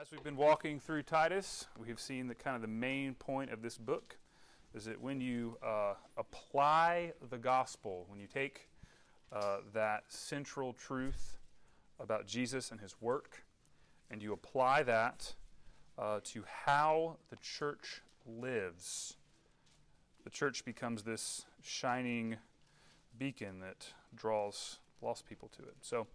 as we've been walking through Titus, we've seen that kind of the main point of this book is that when you uh, apply the gospel, when you take uh, that central truth about Jesus and his work, and you apply that uh, to how the church lives, the church becomes this shining beacon that draws lost people to it. So,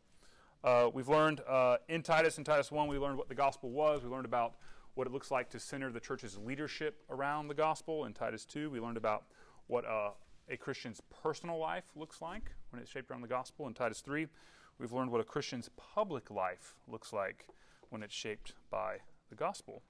uh, we've learned uh, in Titus, in Titus 1, we learned what the gospel was. We learned about what it looks like to center the church's leadership around the gospel. In Titus 2, we learned about what uh, a Christian's personal life looks like when it's shaped around the gospel. In Titus 3, we've learned what a Christian's public life looks like when it's shaped by the gospel.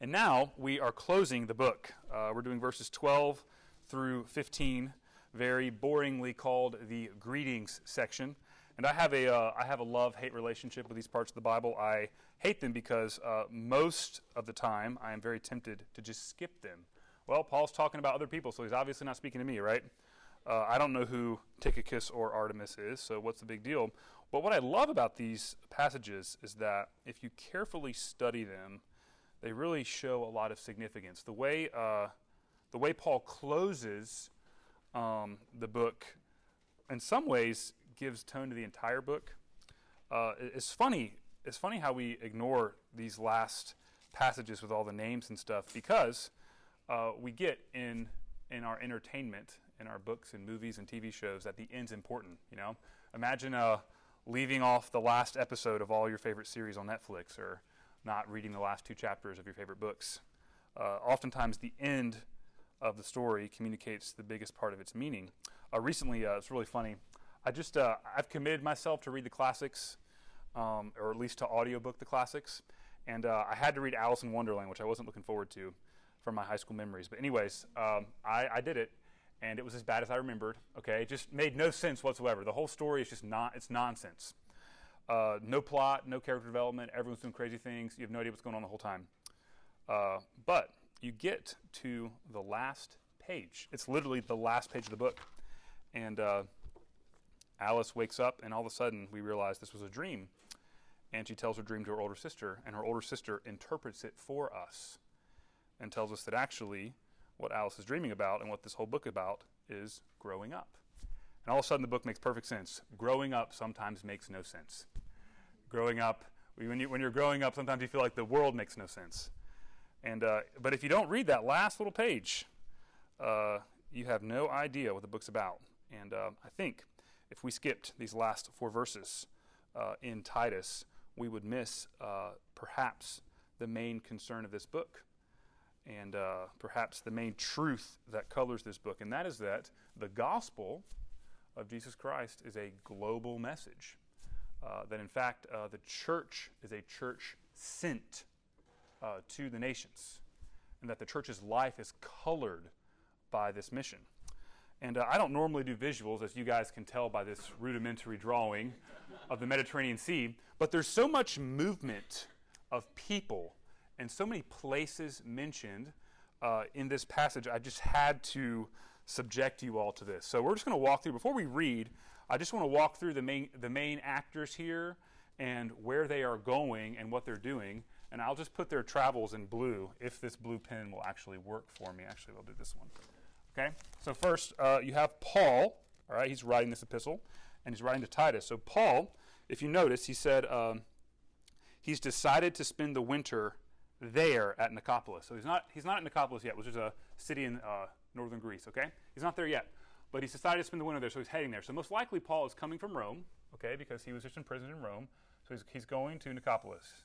And now we are closing the book. Uh, we're doing verses 12 through 15, very boringly called the greetings section. And I have a, uh, I have a love hate relationship with these parts of the Bible. I hate them because uh, most of the time I am very tempted to just skip them. Well, Paul's talking about other people, so he's obviously not speaking to me, right? Uh, I don't know who Tychicus or Artemas is, so what's the big deal? But what I love about these passages is that if you carefully study them, they really show a lot of significance. The way, uh, the way Paul closes um, the book, in some ways, gives tone to the entire book. Uh, it's funny. It's funny how we ignore these last passages with all the names and stuff because uh, we get in in our entertainment, in our books and movies and TV shows, that the end's important. You know, imagine uh, leaving off the last episode of all your favorite series on Netflix, or not reading the last two chapters of your favorite books. Uh, oftentimes, the end of the story communicates the biggest part of its meaning. Uh, recently, uh, it's really funny. I just uh, I've committed myself to read the classics, um, or at least to audiobook the classics. And uh, I had to read Alice in Wonderland, which I wasn't looking forward to from my high school memories. But anyways, um, I, I, did it, and it was as bad as I remembered. Okay, it just made no sense whatsoever. The whole story is just not it's nonsense. Uh, no plot, no character development. Everyone's doing crazy things. You have no idea what's going on the whole time. Uh, but you get to the last page. It's literally the last page of the book, and uh, Alice wakes up, and all of a sudden we realize this was a dream. And she tells her dream to her older sister, and her older sister interprets it for us and tells us that actually what Alice is dreaming about and what this whole book about is growing up. And all of a sudden the book makes perfect sense. Growing up sometimes makes no sense. Growing up, when, you, when you're growing up, sometimes you feel like the world makes no sense. And, uh, but if you don't read that last little page, uh, you have no idea what the book's about. And uh, I think if we skipped these last four verses uh, in Titus, we would miss uh, perhaps the main concern of this book and uh, perhaps the main truth that colors this book, and that is that the gospel of Jesus Christ is a global message. Uh, that in fact, uh, the church is a church sent uh, to the nations, and that the church's life is colored by this mission. And uh, I don't normally do visuals, as you guys can tell by this rudimentary drawing of the Mediterranean Sea, but there's so much movement of people and so many places mentioned uh, in this passage, I just had to subject you all to this. So we're just going to walk through. Before we read, I just want to walk through the main, the main actors here and where they are going and what they're doing. And I'll just put their travels in blue if this blue pen will actually work for me. Actually, I'll do this one. Okay, so first uh, you have Paul. All right, he's writing this epistle, and he's writing to Titus. So Paul, if you notice, he said um, he's decided to spend the winter there at Nicopolis. So he's not he's not at Nicopolis yet, which is a city in uh, northern Greece. Okay, he's not there yet, but he's decided to spend the winter there, so he's heading there. So most likely Paul is coming from Rome. Okay, because he was just imprisoned in Rome, so he's he's going to Nicopolis.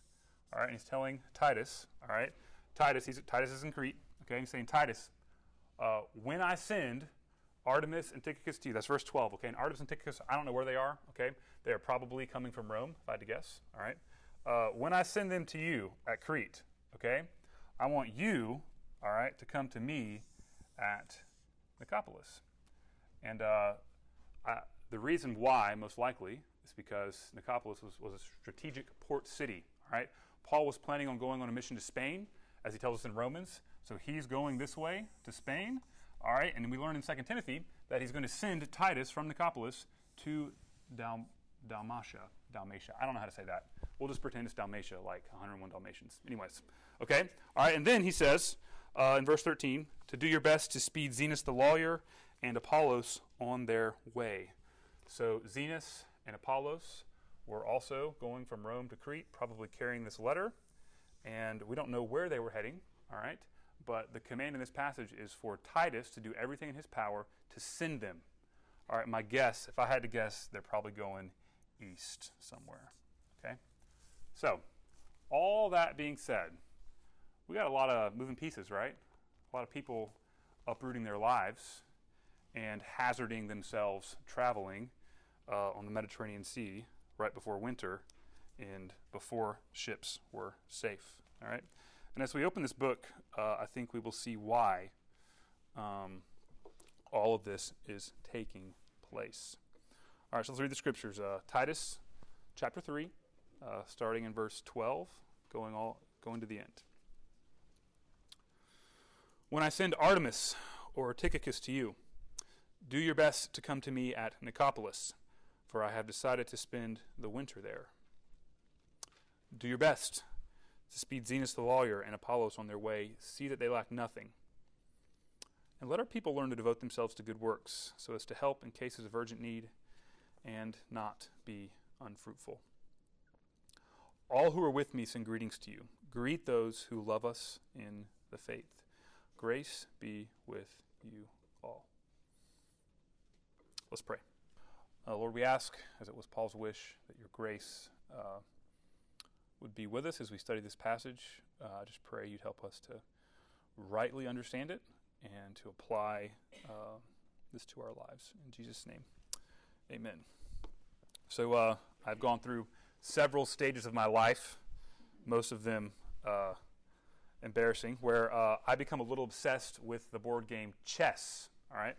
All right, and he's telling Titus. All right, Titus. He's Titus is in Crete. Okay, he's saying Titus uh, when I send Artemas and Tychicus to you, that's verse 12, okay? And Artemas and Tychicus, I don't know where they are, okay? They are probably coming from Rome, if I had to guess, all right? Uh, when I send them to you at Crete, okay, I want you, all right, to come to me at Nicopolis. And uh, I, the reason why, most likely, is because Nicopolis was, was a strategic port city, all right? Paul was planning on going on a mission to Spain, as he tells us in Romans. So he's going this way to Spain. All right, and we learn in 2 Timothy that he's going to send Titus from Nicopolis to Dal- Dalmatia. Dalmatia. I don't know how to say that. We'll just pretend it's Dalmatia, like 101 Dalmatians. Anyways, okay? All right, and then he says uh, in verse 13 to do your best to speed Zenas the lawyer and Apollos on their way. So Zenas and Apollos were also going from Rome to Crete, probably carrying this letter, and we don't know where they were heading, all right? But the command in this passage is for Titus to do everything in his power to send them. All right, my guess, if I had to guess, they're probably going east somewhere. Okay? So, all that being said, we got a lot of moving pieces, right? A lot of people uprooting their lives and hazarding themselves traveling uh, on the Mediterranean Sea right before winter and before ships were safe. All right? And as we open this book, uh, I think we will see why um, all of this is taking place. All right, so let's read the scriptures. Uh, Titus chapter 3, uh, starting in verse 12, going, all, going to the end. When I send Artemas or Tychicus to you, do your best to come to me at Nicopolis, for I have decided to spend the winter there. Do your best to speed Zenas the lawyer and Apollos on their way. See that they lack nothing. And let our people learn to devote themselves to good works, so as to help in cases of urgent need and not be unfruitful. All who are with me send greetings to you. Greet those who love us in the faith. Grace be with you all. Let's pray. Uh, Lord, we ask, as it was Paul's wish, that your grace uh, would be with us as we study this passage. Uh, I just pray you'd help us to rightly understand it and to apply uh, this to our lives. In Jesus' name, amen. So uh, I've gone through several stages of my life, most of them uh, embarrassing, where uh, I become a little obsessed with the board game chess. All right,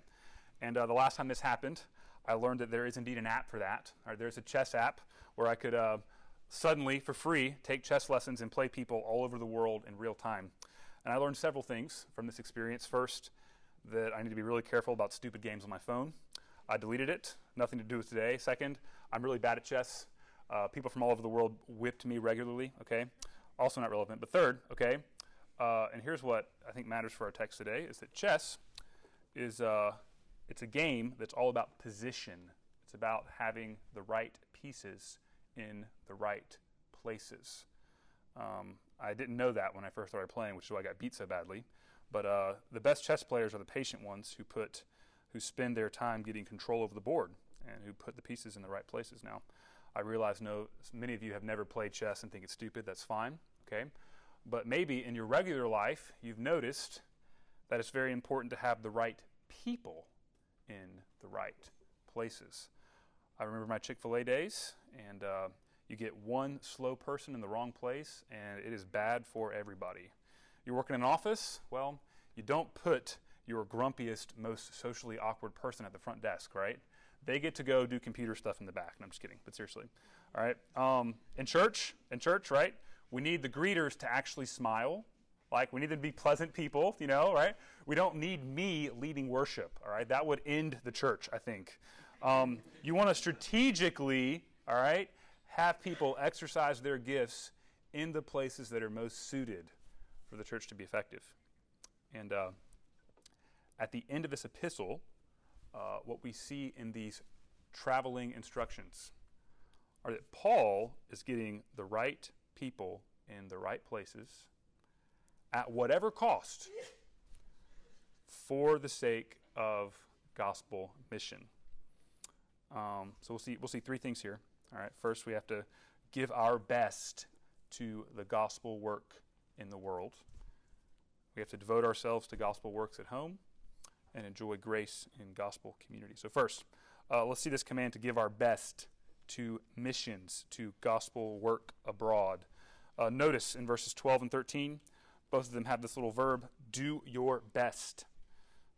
and uh, the last time this happened, I learned that there is indeed an app for that. Right, there's a chess app where I could uh, suddenly, for free, take chess lessons and play people all over the world in real time. And I learned several things from this experience. First, that I need to be really careful about stupid games on my phone. I deleted it, nothing to do with today. Second, I'm really bad at chess. Uh, people from all over the world whipped me regularly, okay? Also not relevant. But third, okay, uh, and here's what I think matters for our text today, is that chess is uh, it's a game that's all about position. It's about having the right pieces in the right places. Um, I didn't know that when I first started playing, which is why I got beat so badly. But uh, the best chess players are the patient ones who put, who spend their time getting control over the board and who put the pieces in the right places. Now, I realize no, many of you have never played chess and think it's stupid. That's fine, okay. But maybe in your regular life, you've noticed that it's very important to have the right people in the right places. I remember my Chick fil A days, and uh, you get one slow person in the wrong place, and it is bad for everybody. You're working in an office, well, you don't put your grumpiest, most socially awkward person at the front desk, right? They get to go do computer stuff in the back. No, I'm just kidding, but seriously. All right. Um, in church, in church, right? We need the greeters to actually smile. Like, we need them to be pleasant people, you know, right? We don't need me leading worship, all right? That would end the church, I think. Um, you want to strategically, all right, have people exercise their gifts in the places that are most suited for the church to be effective. And uh, at the end of this epistle, uh, what we see in these traveling instructions are that Paul is getting the right people in the right places at whatever cost for the sake of gospel mission. Um, so we'll see. We'll see three things here. All right. First, we have to give our best to the gospel work in the world. We have to devote ourselves to gospel works at home and enjoy grace in gospel community. So first, uh, let's see this command to give our best to missions, to gospel work abroad. Uh, notice in verses 12 and 13, both of them have this little verb, do your best.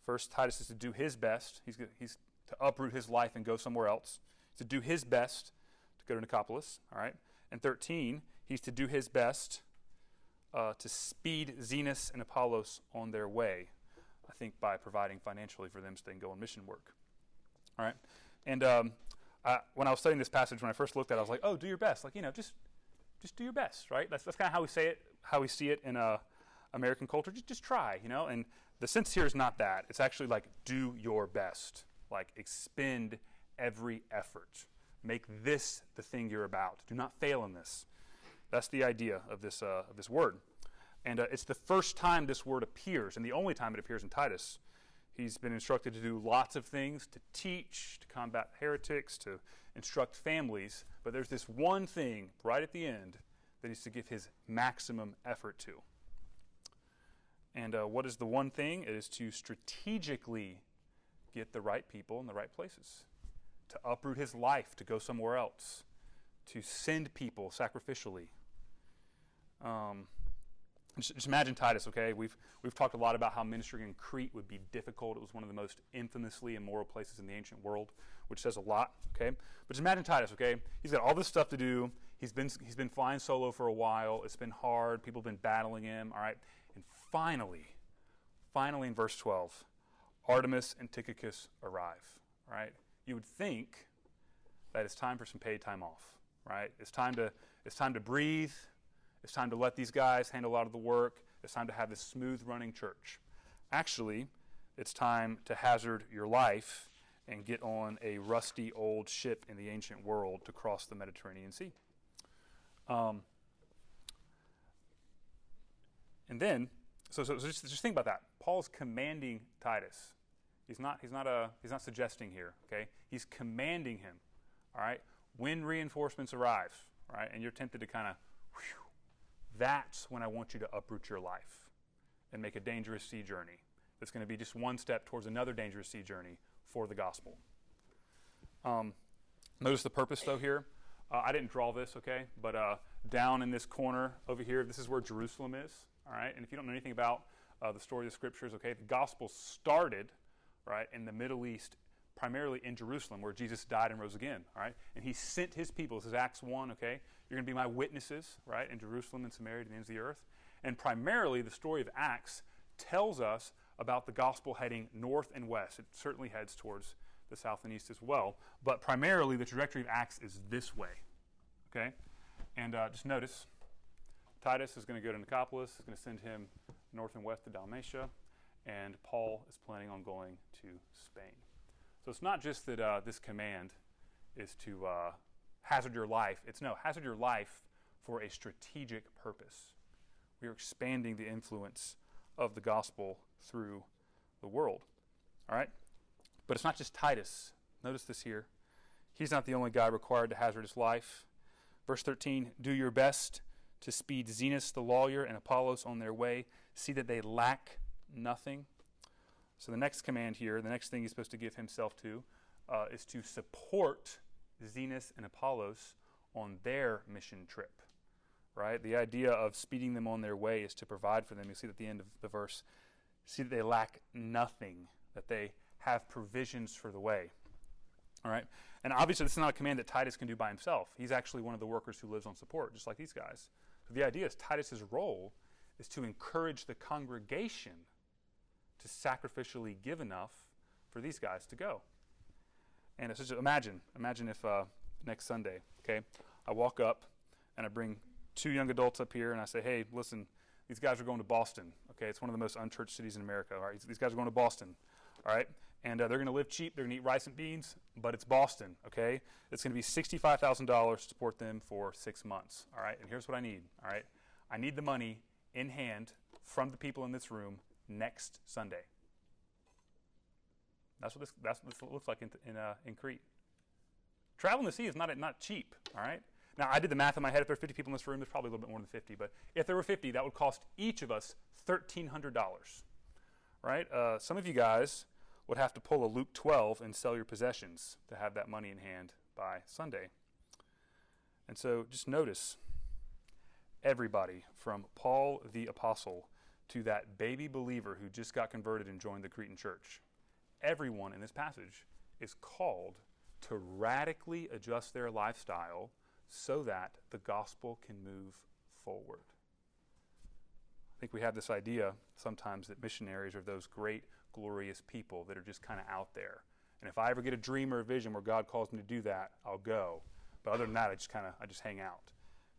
First, Titus is to do his best. He's, he's to uproot his life and go somewhere else. He's to do his best to go to Nicopolis, all right? And 13, he's to do his best uh, to speed Zenas and Apollos on their way, I think by providing financially for them so they can go on mission work. All right? And um, uh, when I was studying this passage, when I first looked at it, I was like, oh, do your best. Like, you know, just just do your best, right? That's, that's kind of how we say it, how we see it in uh, American culture. Just, just try, you know? And the sense here is not that. It's actually like, do your best. Like, expend every effort. Make this the thing you're about. Do not fail in this. That's the idea of this, uh, of this word. And uh, it's the first time this word appears, and the only time it appears in Titus. He's been instructed to do lots of things to teach, to combat heretics, to instruct families. But there's this one thing right at the end that he's to give his maximum effort to. And uh, what is the one thing? It is to strategically get the right people in the right places, to uproot his life, to go somewhere else, to send people sacrificially. Um, just, just, imagine Titus, okay? We've, we've talked a lot about how ministry in Crete would be difficult. It was one of the most infamously immoral places in the ancient world, which says a lot, okay? But just imagine Titus, okay? He's got all this stuff to do. He's been, he's been flying solo for a while. It's been hard. People have been battling him, all right? And finally, finally in verse 12, Artemas and Tychicus arrive, right? You would think that it's time for some paid time off, right? It's time to, it's time to breathe it's time to let these guys handle a lot of the work. It's time to have this smooth running church. Actually, it's time to hazard your life and get on a rusty old ship in the ancient world to cross the Mediterranean Sea. Um, and then, so, so, so just, just think about that. Paul's commanding Titus. He's not, he's, not a, he's not suggesting here, okay? He's commanding him, all right? When reinforcements arrive, right, and you're tempted to kind of that's when I want you to uproot your life and make a dangerous sea journey. That's going to be just one step towards another dangerous sea journey for the gospel. Um, notice the purpose, though, here. Uh, I didn't draw this, okay? But uh, down in this corner over here, this is where Jerusalem is, all right? And if you don't know anything about uh, the story of the scriptures, okay, the gospel started, right, in the Middle East primarily in Jerusalem, where Jesus died and rose again. All right, and He sent His people. This is Acts one. Okay, you're going to be my witnesses, right, in Jerusalem and Samaria to the ends of the earth. And primarily, the story of Acts tells us about the gospel heading north and west. It certainly heads towards the south and east as well, but primarily the trajectory of Acts is this way. Okay, and uh, just notice. Titus is going to go to Nicopolis, is going to send him north and west to Dalmatia, and Paul is planning on going to Spain. So it's not just that uh, this command is to uh, hazard your life. It's no, hazard your life for a strategic purpose. We are expanding the influence of the gospel through the world. All right? But it's not just Titus. Notice this here. He's not the only guy required to hazard his life. Verse 13 Do your best to speed Zenas the lawyer and Apollos on their way. See that they lack nothing. So the next command here, the next thing he's supposed to give himself to, uh, is to support Zenas and Apollos on their mission trip. Right? The idea of speeding them on their way is to provide for them. You see that at the end of the verse, see that they lack nothing, that they have provisions for the way. All right? And obviously, this is not a command that Titus can do by himself. He's actually one of the workers who lives on support, just like these guys. The idea is Titus's role is to encourage the congregation to sacrificially give enough for these guys to go. And it's just imagine, imagine if uh, next Sunday, okay, I walk up and I bring two young adults up here and I say, hey, listen, these guys are going to Boston. Okay, it's one of the most unchurched cities in America. All right, these guys are going to Boston. All right, and uh, they're going to live cheap. They're going to eat rice and beans, but it's Boston. Okay, it's going to be sixty-five thousand dollars to support them for six months. All right, and here's what I need. All right, I need the money in hand from the people in this room next Sunday. That's what this, that's what this looks like in, in, uh, in Crete. Traveling the sea is not, not cheap, all right? Now, I did the math in my head. If there are 50 people in this room, there's probably a little bit more than 50. But if there were 50, that would cost each of us $1,300, right? Uh, some of you guys would have to pull a Luke 12 and sell your possessions to have that money in hand by Sunday. And so just notice everybody from Paul the Apostle to that baby believer who just got converted and joined the Cretan church. Everyone in this passage is called to radically adjust their lifestyle so that the gospel can move forward. I think we have this idea sometimes that missionaries are those great, glorious people that are just kind of out there And if I ever get a dream or a vision where God calls me to do that, I'll go. But other than that, I just kind of I just hang out.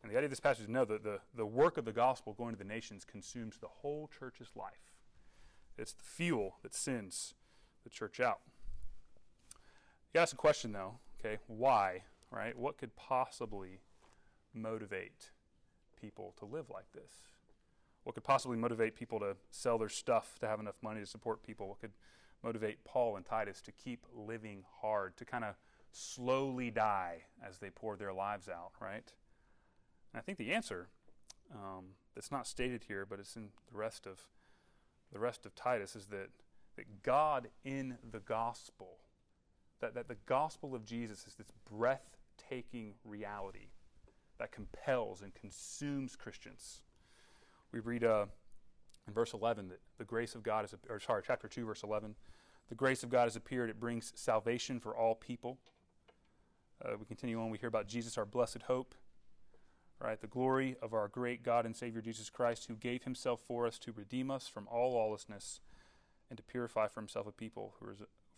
And the idea of this passage is no, the, the, the work of the gospel going to the nations consumes the whole church's life. It's the fuel that sends the church out. You ask a question though, okay, why, right? What could possibly motivate people to live like this? What could possibly motivate people to sell their stuff to have enough money to support people? What could motivate Paul and Titus to keep living hard, to kind of slowly die as they pour their lives out, right? And I think the answer um, that's not stated here, but it's in the rest of the rest of Titus, is that, that God in the gospel, that, that the gospel of Jesus is this breathtaking reality that compels and consumes Christians. We read uh, in verse 11 that the grace of God is, or sorry, chapter 2, verse 11, the grace of God has appeared. It brings salvation for all people. Uh, we continue on. We hear about Jesus, our blessed hope right? The glory of our great God and Savior Jesus Christ, who gave himself for us to redeem us from all lawlessness and to purify for himself a people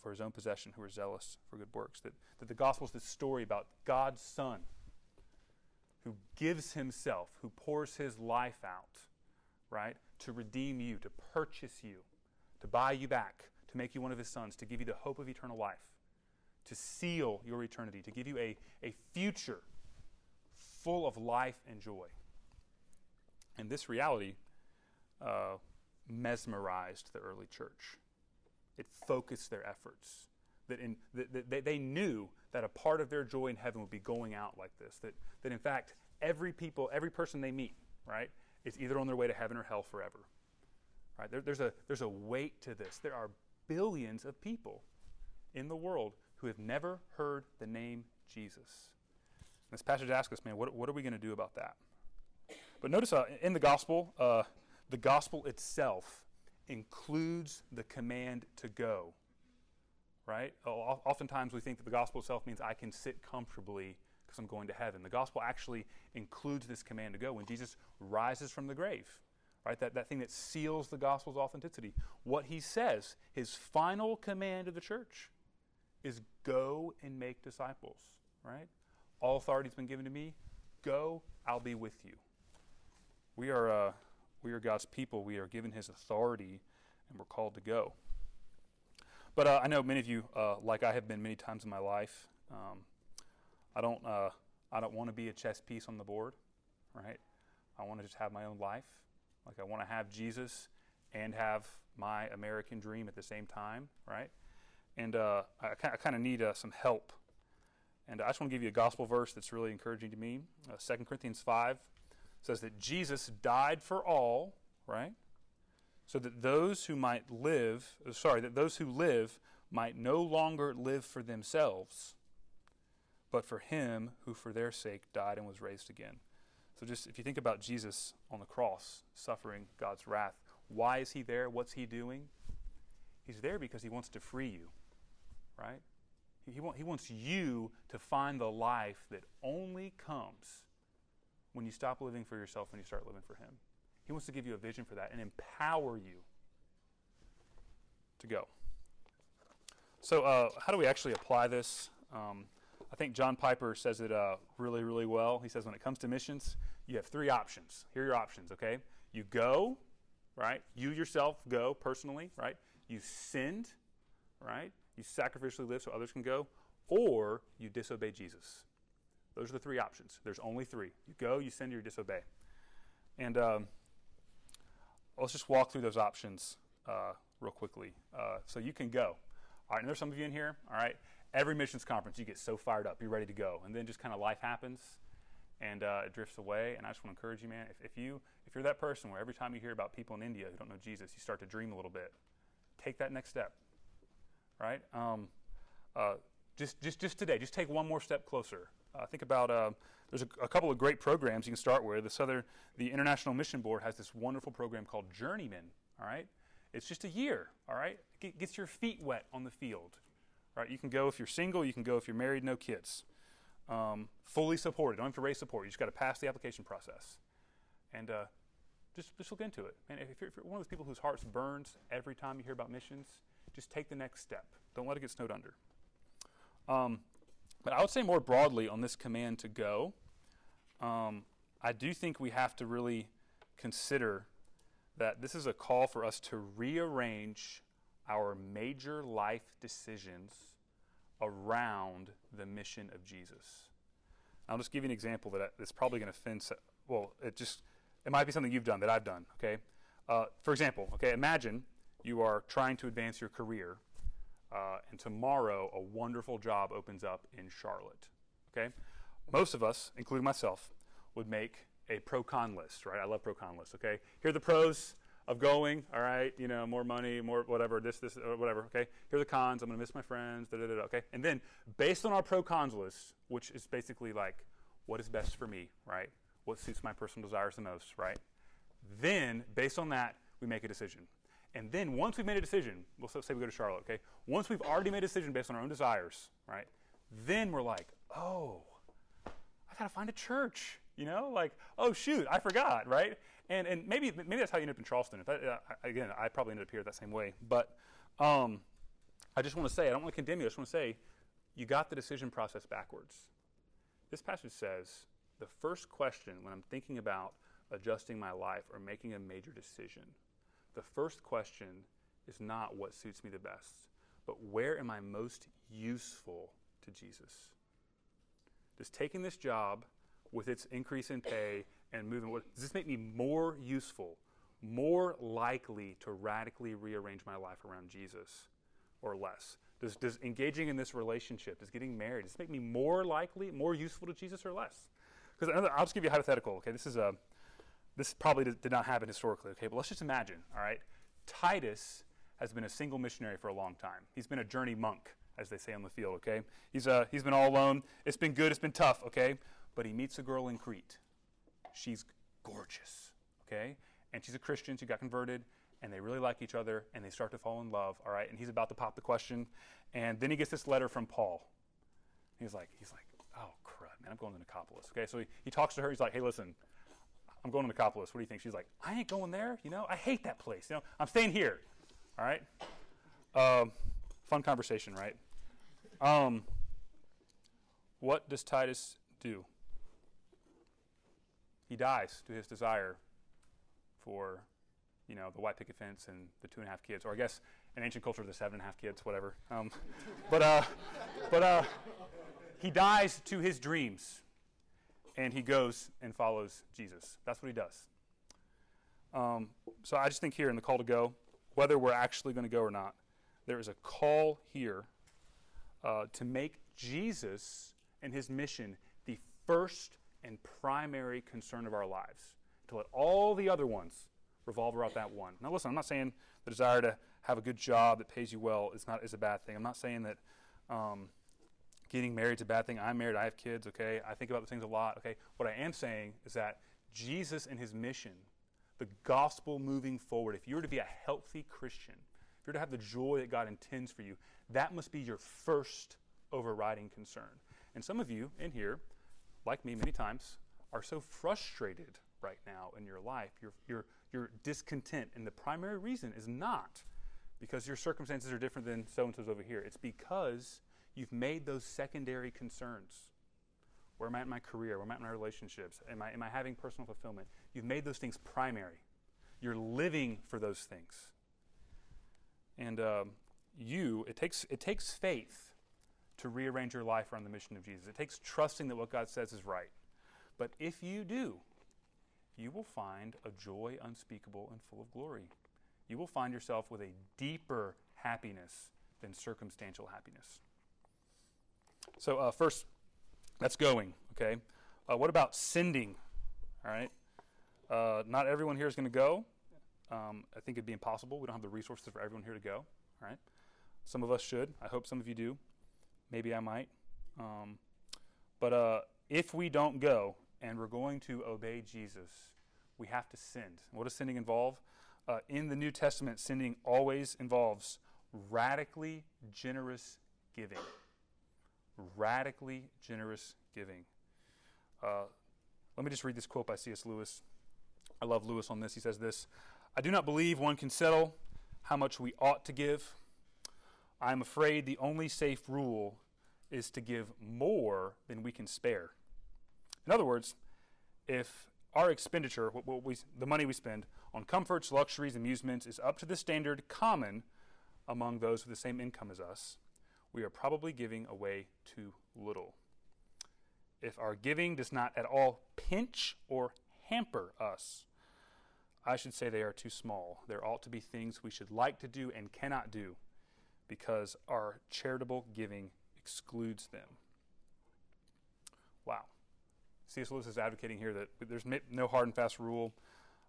for his own possession who are zealous for good works. That, that the gospel is this story about God's Son who gives himself, who pours his life out, right? To redeem you, to purchase you, to buy you back, to make you one of his sons, to give you the hope of eternal life, to seal your eternity, to give you a, a future full of life and joy. And this reality uh, mesmerized the early church. It focused their efforts. That, in, that, that they knew that a part of their joy in heaven would be going out like this. That, that in fact, every people, every person they meet, right, is either on their way to heaven or hell forever. Right? There, there's, a, there's a weight to this. There are billions of people in the world who have never heard the name Jesus. This passage asks us, man, what, what are we going to do about that? But notice uh, in the gospel, uh, the gospel itself includes the command to go. Right? Oftentimes we think that the gospel itself means I can sit comfortably because I'm going to heaven. The gospel actually includes this command to go. When Jesus rises from the grave, right? That, that thing that seals the gospel's authenticity. What he says, his final command to the church, is go and make disciples, right? All authority has been given to me. Go, I'll be with you. We are, uh, we are God's people. We are given His authority, and we're called to go. But uh, I know many of you, uh, like I have been many times in my life, um, I don't, uh, I don't want to be a chess piece on the board, right? I want to just have my own life. Like I want to have Jesus and have my American dream at the same time, right? And uh, I, kind of need uh, some help and I just want to give you a gospel verse that's really encouraging to me. Uh, 2 Corinthians 5 says that Jesus died for all, right? So that those who might live, sorry, that those who live might no longer live for themselves, but for him who for their sake died and was raised again. So just if you think about Jesus on the cross, suffering God's wrath, why is he there? What's he doing? He's there because he wants to free you, right? He, want, he wants you to find the life that only comes when you stop living for yourself and you start living for Him. He wants to give you a vision for that and empower you to go. So, uh, how do we actually apply this? Um, I think John Piper says it uh, really, really well. He says when it comes to missions, you have three options. Here are your options, okay? You go, right? You yourself go personally, right? You send, right? you sacrificially live so others can go, or you disobey Jesus. Those are the three options. There's only three. You go, you send, or you disobey. And um, let's just walk through those options uh, real quickly. Uh, so you can go. All right, and there's some of you in here. All right, every missions conference, you get so fired up, you're ready to go, and then just kind of life happens, and uh, it drifts away. And I just want to encourage you, man. If, if you if you're that person where every time you hear about people in India who don't know Jesus, you start to dream a little bit, take that next step right? Um, uh, just, just, just today, just take one more step closer. Uh, think about uh, there's a, a, couple of great programs you can start with. The Southern, the International Mission Board has this wonderful program called Journeyman. All right, it's just a year. All right, Get, gets your feet wet on the field. Right, you can go if you're single. You can go if you're married, no kids. Um, fully supported. Don't have to raise support. You just got to pass the application process, and uh, just just look into it. And if you're, if you're one of those people whose hearts burns every time you hear about missions, just take the next step. Don't let it get snowed under. Um, but I would say more broadly on this command to go, um, I do think we have to really consider that this is a call for us to rearrange our major life decisions around the mission of Jesus. I'll just give you an example that that's probably going to offend. Well, it just it might be something you've done that I've done. Okay, uh, for example, okay, imagine you are trying to advance your career, uh, and tomorrow a wonderful job opens up in Charlotte. Okay, most of us, including myself, would make a pro con list, right? I love pro con lists. Okay, here are the pros of going. All right, you know, more money, more whatever, this, this, uh, whatever. Okay, here are the cons. I'm going to miss my friends. Da, da, da, okay, and then based on our pro cons list, which is basically like what is best for me, right? What suits my personal desires the most, right? Then, based on that, we make a decision. And then once we've made a decision, we'll say we go to Charlotte, okay? Once we've already made a decision based on our own desires, right? Then we're like, oh, I gotta find a church, you know? Like, oh shoot, I forgot, right? And and maybe maybe that's how you end up in Charleston. If I, uh, again, I probably ended up here that same way. But um, I just want to say, I don't want to condemn you. I just want to say, you got the decision process backwards. This passage says the first question when I'm thinking about adjusting my life or making a major decision, the first question is not what suits me the best, but where am I most useful to Jesus? Does taking this job with its increase in pay and moving, what, does this make me more useful, more likely to radically rearrange my life around Jesus or less? Does, does engaging in this relationship, does getting married, does make me more likely, more useful to Jesus or less? Because I'll just give you a hypothetical. Okay, this is a this probably did not happen historically. Okay, but let's just imagine. All right, Titus has been a single missionary for a long time. He's been a Journeyman, as they say on the field. Okay, he's uh, he's been all alone. It's been good. It's been tough. Okay, but he meets a girl in Crete. She's gorgeous. Okay, and she's a Christian. She got converted, and they really like each other, and they start to fall in love. All right, and he's about to pop the question, and then he gets this letter from Paul. He's like, he's like, oh crud, man, I'm going to Nicopolis. Okay, so he, he talks to her. He's like, hey, listen, I'm going to Nicopolis. What do you think? She's like, I ain't going there. You know, I hate that place. You know, I'm staying here. All right. Um, fun conversation, right? Um, what does Titus do? He dies to his desire for, you know, the white picket fence and the two and a half kids, or I guess in ancient culture the seven and a half kids, whatever. Um, but uh, but uh, he dies to his dreams and he goes and follows Jesus. That's what he does. Um, so I just think here in the call to go, whether we're actually going to go or not, there is a call here uh, to make Jesus and his mission the first and primary concern of our lives, to let all the other ones revolve around that one. Now, listen, I'm not saying the desire to have a good job that pays you well is not is a bad thing. I'm not saying that um, getting married is a bad thing. I'm married, I have kids, okay? I think about those things a lot, okay? What I am saying is that Jesus and his mission, the gospel moving forward, if you were to be a healthy Christian, if you're to have the joy that God intends for you, that must be your first overriding concern. And some of you in here, like me many times, are so frustrated right now in your life. You're, you're, you're discontent. And the primary reason is not because your circumstances are different than so and so's over here. It's because You've made those secondary concerns. Where am I in my career? Where am I in my relationships? Am I, am I having personal fulfillment? You've made those things primary. You're living for those things. And um, you, it takes, it takes faith to rearrange your life around the mission of Jesus. It takes trusting that what God says is right. But if you do, you will find a joy unspeakable and full of glory. You will find yourself with a deeper happiness than circumstantial happiness. So, uh, first, that's going, okay? Uh, what about sending? All right. Uh, not everyone here is going to go. Um, I think it'd be impossible. We don't have the resources for everyone here to go. All right. Some of us should. I hope some of you do. Maybe I might. Um, but uh, if we don't go and we're going to obey Jesus, we have to send. What does sending involve? Uh, in the New Testament, sending always involves radically generous giving radically generous giving. Uh, let me just read this quote by C.S. Lewis. I love Lewis on this. He says this I do not believe one can settle how much we ought to give. I am afraid the only safe rule is to give more than we can spare. In other words, if our expenditure, what we, the money we spend on comforts, luxuries, amusements, is up to the standard common among those with the same income as us, we are probably giving away too little. If our giving does not at all pinch or hamper us, I should say they are too small. There ought to be things we should like to do and cannot do because our charitable giving excludes them. Wow. C.S. Lewis is advocating here that there's no hard and fast rule.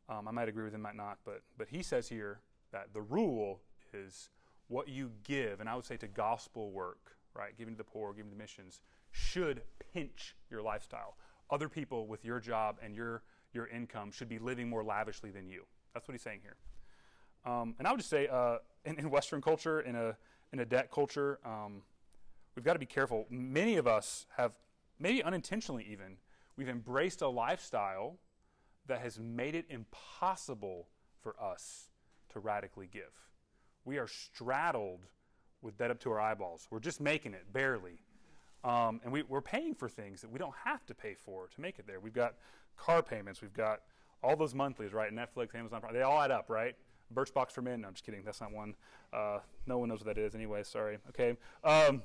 Um, I might agree with him, might not, but but he says here that the rule is what you give, and I would say to gospel work, right, giving to the poor, giving to missions, should pinch your lifestyle. Other people with your job and your your income should be living more lavishly than you. That's what he's saying here. Um, and I would just say, uh, in, in, Western culture, in a in a debt culture, um, we've got to be careful. Many of us have, maybe unintentionally even, we've embraced a lifestyle that has made it impossible for us to radically give. We are straddled with debt up to our eyeballs. We're just making it, barely. Um, and we, are paying for things that we don't have to pay for to make it there. We've got car payments, we've got all those monthlies, right? Netflix, Amazon, they all add up, right? Birchbox for men. No, I'm just kidding. That's not one. Uh, no one knows what that is anyway. Sorry. Okay. Um,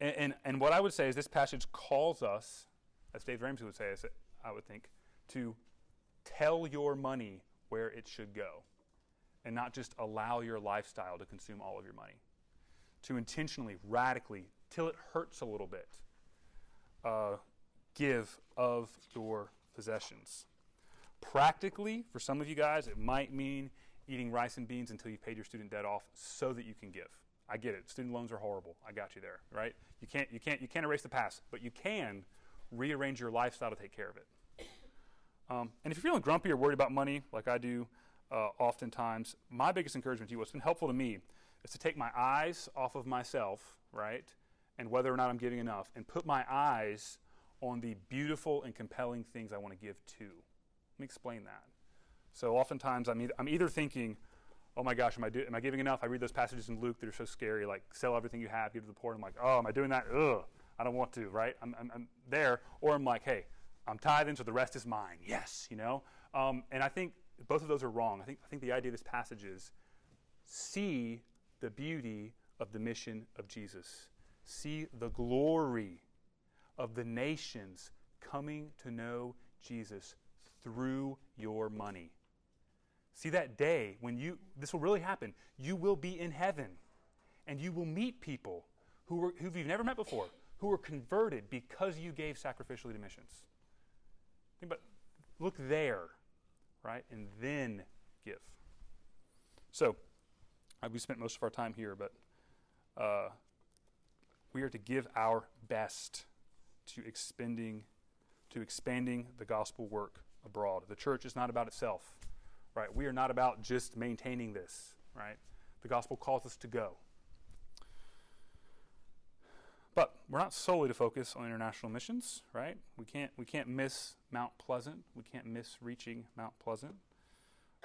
and, and, and, what I would say is this passage calls us, as Dave Ramsey would say, I would think, to tell your money where it should go and not just allow your lifestyle to consume all of your money. To intentionally, radically, till it hurts a little bit, uh, give of your possessions. Practically, for some of you guys, it might mean eating rice and beans until you've paid your student debt off so that you can give. I get it. Student loans are horrible. I got you there, right? You can't, you can't, you can't erase the past, but you can rearrange your lifestyle to take care of it. Um, and if you're feeling grumpy or worried about money, like I do uh, oftentimes, my biggest encouragement to you, what's been helpful to me, is to take my eyes off of myself, right, and whether or not I'm giving enough, and put my eyes on the beautiful and compelling things I want to give to. Let me explain that. So oftentimes I'm either, I'm either thinking, oh my gosh, am I, am I giving enough? I read those passages in Luke that are so scary, like sell everything you have, give to the poor. I'm like, oh, am I doing that? Ugh, I don't want to, right? I'm, I'm, I'm there. Or I'm like, hey, I'm tithing, so the rest is mine. Yes, you know? Um, and I think both of those are wrong. I think, I think the idea of this passage is see the beauty of the mission of Jesus. See the glory of the nations coming to know Jesus through your money. See that day when you, this will really happen, you will be in heaven and you will meet people who were, who you've never met before, who were converted because you gave sacrificially to missions. Think about, look there, right? And then give. So, uh, we spent most of our time here, but uh, we are to give our best to expending, to expanding the gospel work abroad. The church is not about itself, right? We are not about just maintaining this, right? The gospel calls us to go. But we're not solely to focus on international missions, right? We can't we can't miss Mount Pleasant. We can't miss reaching Mount Pleasant.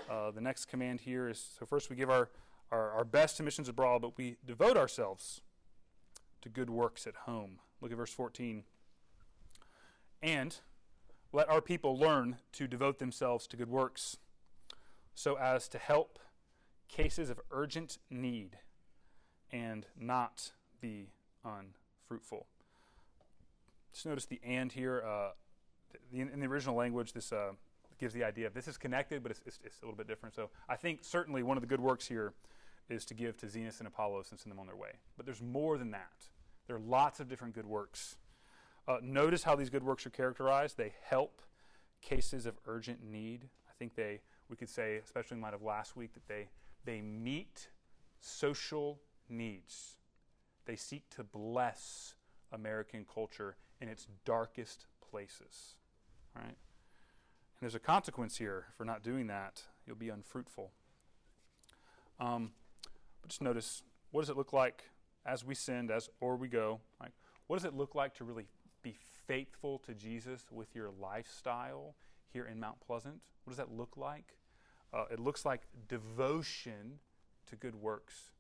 Uh, the next command here is so first we give our, our, our best to missions abroad, but we devote ourselves to good works at home. Look at verse 14. And let our people learn to devote themselves to good works so as to help cases of urgent need and not be unfruitful. Just notice the and here. Uh, in the original language, this uh, gives the idea of this is connected, but it's, it's, it's, a little bit different. So I think certainly one of the good works here is to give to Zenas and Apollos and send them on their way. But there's more than that. There are lots of different good works uh, notice how these good works are characterized. They help cases of urgent need. I think they, we could say, especially in light of last week, that they, they meet social needs. They seek to bless American culture in its darkest places. Right? And there's a consequence here for not doing that. You'll be unfruitful. Um, but just notice what does it look like as we send, as or we go? Right? What does it look like to really be faithful to Jesus with your lifestyle here in Mount Pleasant? What does that look like? Uh, it looks like devotion to good works,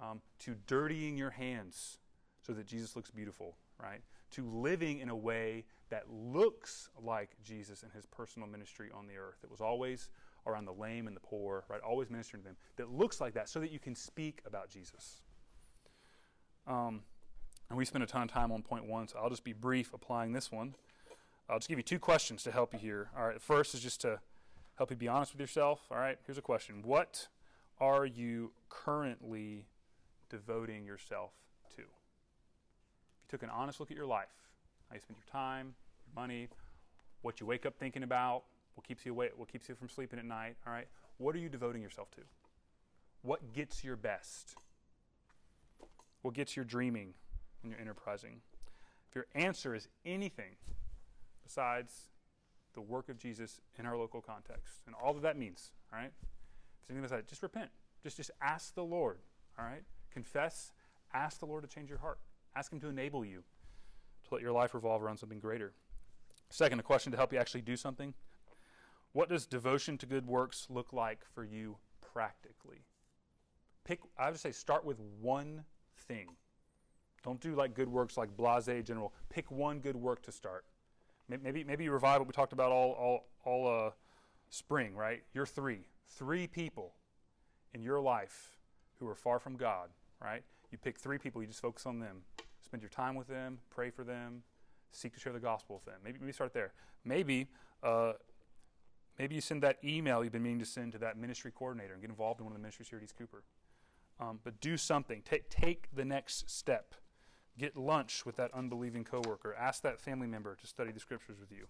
um, to dirtying your hands so that Jesus looks beautiful, right? To living in a way that looks like Jesus and his personal ministry on the earth. It was always around the lame and the poor, right? Always ministering to them. That looks like that so that you can speak about Jesus. Um, and we spent a ton of time on point one, so I'll just be brief applying this one. I'll just give you two questions to help you here. All right, first is just to help you be honest with yourself. All right, here's a question What are you currently devoting yourself to? If you took an honest look at your life, how you spend your time, your money, what you wake up thinking about, what keeps you awake, what keeps you from sleeping at night, all right? What are you devoting yourself to? What gets your best? What gets your dreaming your enterprising? If your answer is anything besides the work of Jesus in our local context and all that that means, all right? If anything besides, just repent. Just, just ask the Lord, all right? Confess, ask the Lord to change your heart. Ask Him to enable you to let your life revolve around something greater. Second, a question to help you actually do something. What does devotion to good works look like for you practically? Pick, I would say, start with one thing. Don't do like good works like blase general. Pick one good work to start. Maybe, maybe you revive what we talked about all, all, all uh, spring, right? You're three. Three people in your life who are far from God, right? You pick three people, you just focus on them. Spend your time with them, pray for them, seek to share the gospel with them. Maybe, maybe start there. Maybe, uh, maybe you send that email you've been meaning to send to that ministry coordinator and get involved in one of the ministries here at East Cooper. Um, but do something. Take, take the next step. Get lunch with that unbelieving coworker. Ask that family member to study the scriptures with you.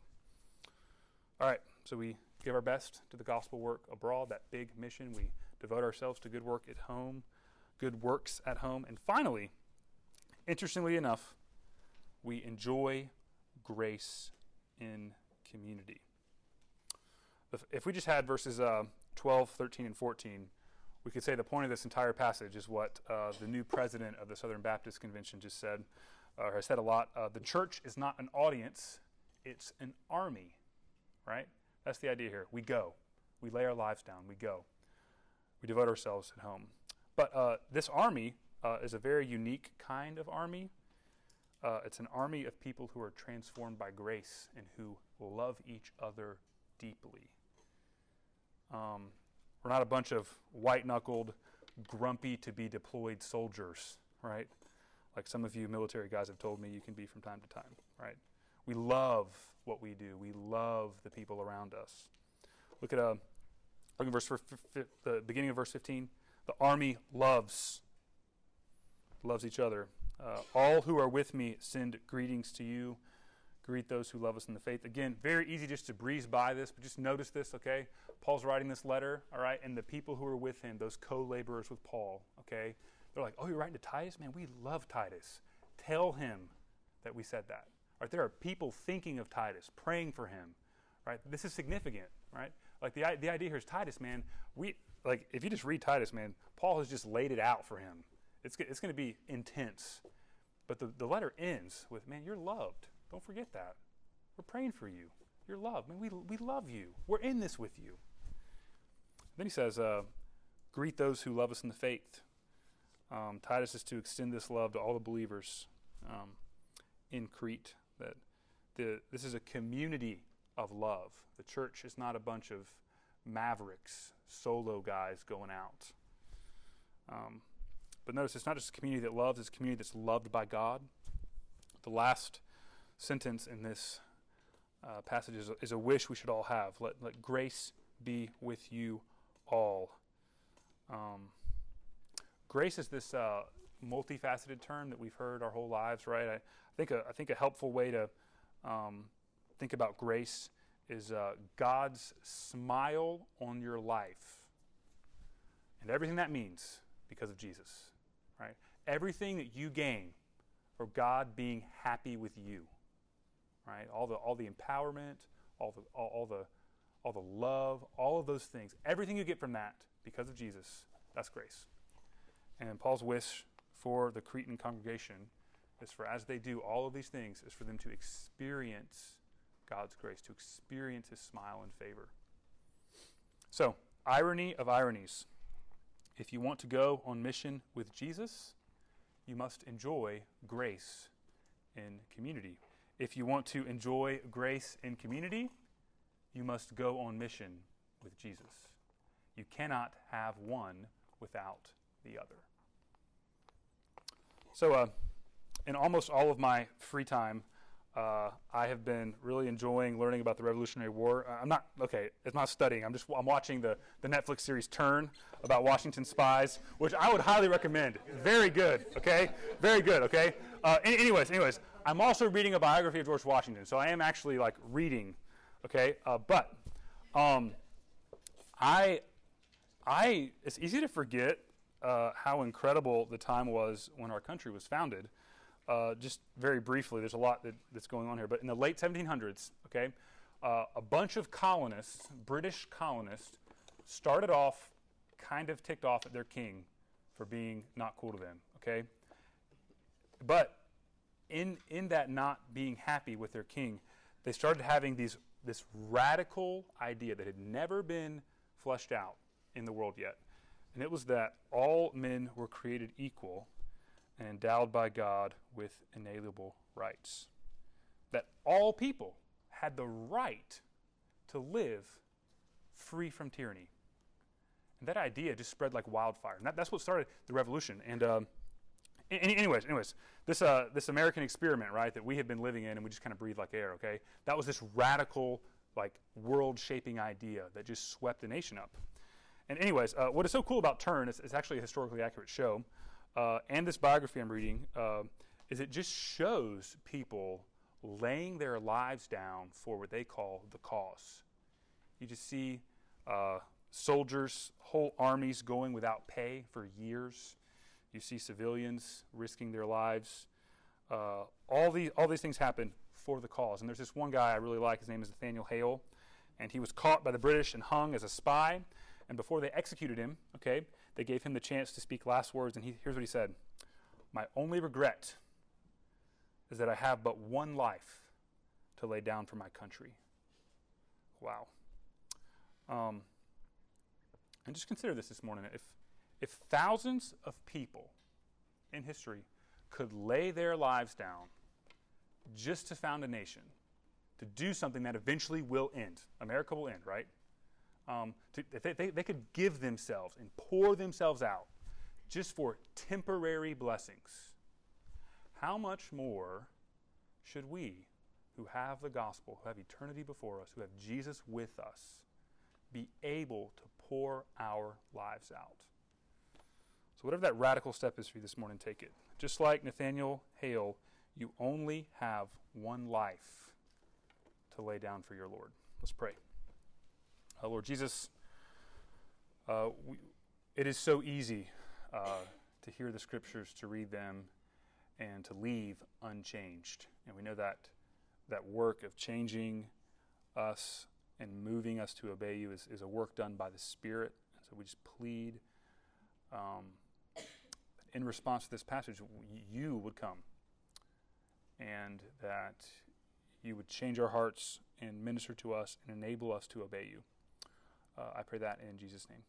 All right, so we give our best to the gospel work abroad, that big mission. We devote ourselves to good work at home, good works at home. And finally, interestingly enough, we enjoy grace in community. If we just had verses uh, 12, 13, and 14, we could say the point of this entire passage is what uh, the new president of the Southern Baptist Convention just said, or has said a lot. Uh, the church is not an audience, it's an army, right? That's the idea here. We go. We lay our lives down. We go. We devote ourselves at home. But uh, this army uh, is a very unique kind of army. Uh, it's an army of people who are transformed by grace and who love each other deeply. Um, we're not a bunch of white knuckled, grumpy to be deployed soldiers, right? Like some of you military guys have told me you can be from time to time, right? We love what we do, we love the people around us. Look at uh, look at verse the beginning of verse 15. The army loves loves each other. Uh, all who are with me send greetings to you. Greet those who love us in the faith. Again, very easy just to breeze by this, but just notice this, okay? Paul's writing this letter, all right, and the people who are with him, those co laborers with Paul, okay, they're like, oh, you're writing to Titus? Man, we love Titus. Tell him that we said that. Right? There are people thinking of Titus, praying for him, right? This is significant, right? Like the, the idea here is Titus, man, we, like, if you just read Titus, man, Paul has just laid it out for him. It's, it's going to be intense. But the, the letter ends with, man, you're loved. Don't forget that. We're praying for you. You're loved. Man, we, we love you. We're in this with you. Then he says, uh, greet those who love us in the faith. Um, Titus is to extend this love to all the believers um, in Crete. That the, this is a community of love. The church is not a bunch of mavericks, solo guys going out. Um, but notice it's not just a community that loves, it's a community that's loved by God. The last sentence in this uh, passage is a, is a, wish we should all have. Let, let grace be with you all. Um, grace is this uh, multifaceted term that we've heard our whole lives, right? I, I think, a, I think a helpful way to um, think about grace is uh, God's smile on your life and everything that means because of Jesus, right? Everything that you gain for God being happy with you right? All the all the empowerment, all the all, all the all the love, all of those things, everything you get from that because of Jesus, that's grace. And Paul's wish for the Cretan congregation is for as they do all of these things, is for them to experience God's grace, to experience his smile and favor. So, irony of ironies. If you want to go on mission with Jesus, you must enjoy grace in community. If you want to enjoy grace in community, you must go on mission with Jesus. You cannot have one without the other. So, uh, in almost all of my free time, uh, I have been really enjoying learning about the Revolutionary War. Uh, I'm not okay. It's not studying. I'm just I'm watching the, the Netflix series Turn about Washington spies, which I would highly recommend. Very good. Okay, very good. Okay. Uh, anyways, anyways, I'm also reading a biography of George Washington, so I am actually like reading. Okay, uh, but um, I I it's easy to forget uh, how incredible the time was when our country was founded. Uh, just very briefly, there's a lot that, that's going on here, but in the late 1700s, okay, uh, a bunch of colonists, British colonists, started off kind of ticked off at their king for being not cool to them, okay? But in, in that not being happy with their king, they started having these, this radical idea that had never been fleshed out in the world yet. And it was that all men were created equal and endowed by God with inalienable rights. That all people had the right to live free from tyranny. And that idea just spread like wildfire. And that, that's what started the revolution. And um, anyways, anyways, this uh, this American experiment, right, that we have been living in, and we just kind of breathe like air. Okay, that was this radical, like world-shaping idea that just swept the nation up. And anyways, uh, what is so cool about Turn is it's actually a historically accurate show uh, and this biography I'm reading uh, is it just shows people laying their lives down for what they call the cause. You just see uh, soldiers, whole armies going without pay for years. You see civilians risking their lives. Uh, all these all these things happen for the cause. And there's this one guy I really like. His name is Nathaniel Hale, and he was caught by the British and hung as a spy. And before they executed him, okay, they gave him the chance to speak last words, and he, here's what he said My only regret is that I have but one life to lay down for my country. Wow. Um, and just consider this this morning. If, if thousands of people in history could lay their lives down just to found a nation, to do something that eventually will end, America will end, right? um, to, they, they, they could give themselves and pour themselves out just for temporary blessings. How much more should we, who have the gospel, who have eternity before us, who have Jesus with us, be able to pour our lives out? Whatever that radical step is for you this morning, take it. Just like Nathaniel Hale, you only have one life to lay down for your Lord. Let's pray. Uh, Lord Jesus, uh, we, it is so easy uh, to hear the scriptures, to read them, and to leave unchanged. And we know that that work of changing us and moving us to obey you is, is a work done by the Spirit. So we just plead um, in response to this passage, you would come and that you would change our hearts and minister to us and enable us to obey you. Uh, I pray that in Jesus' name.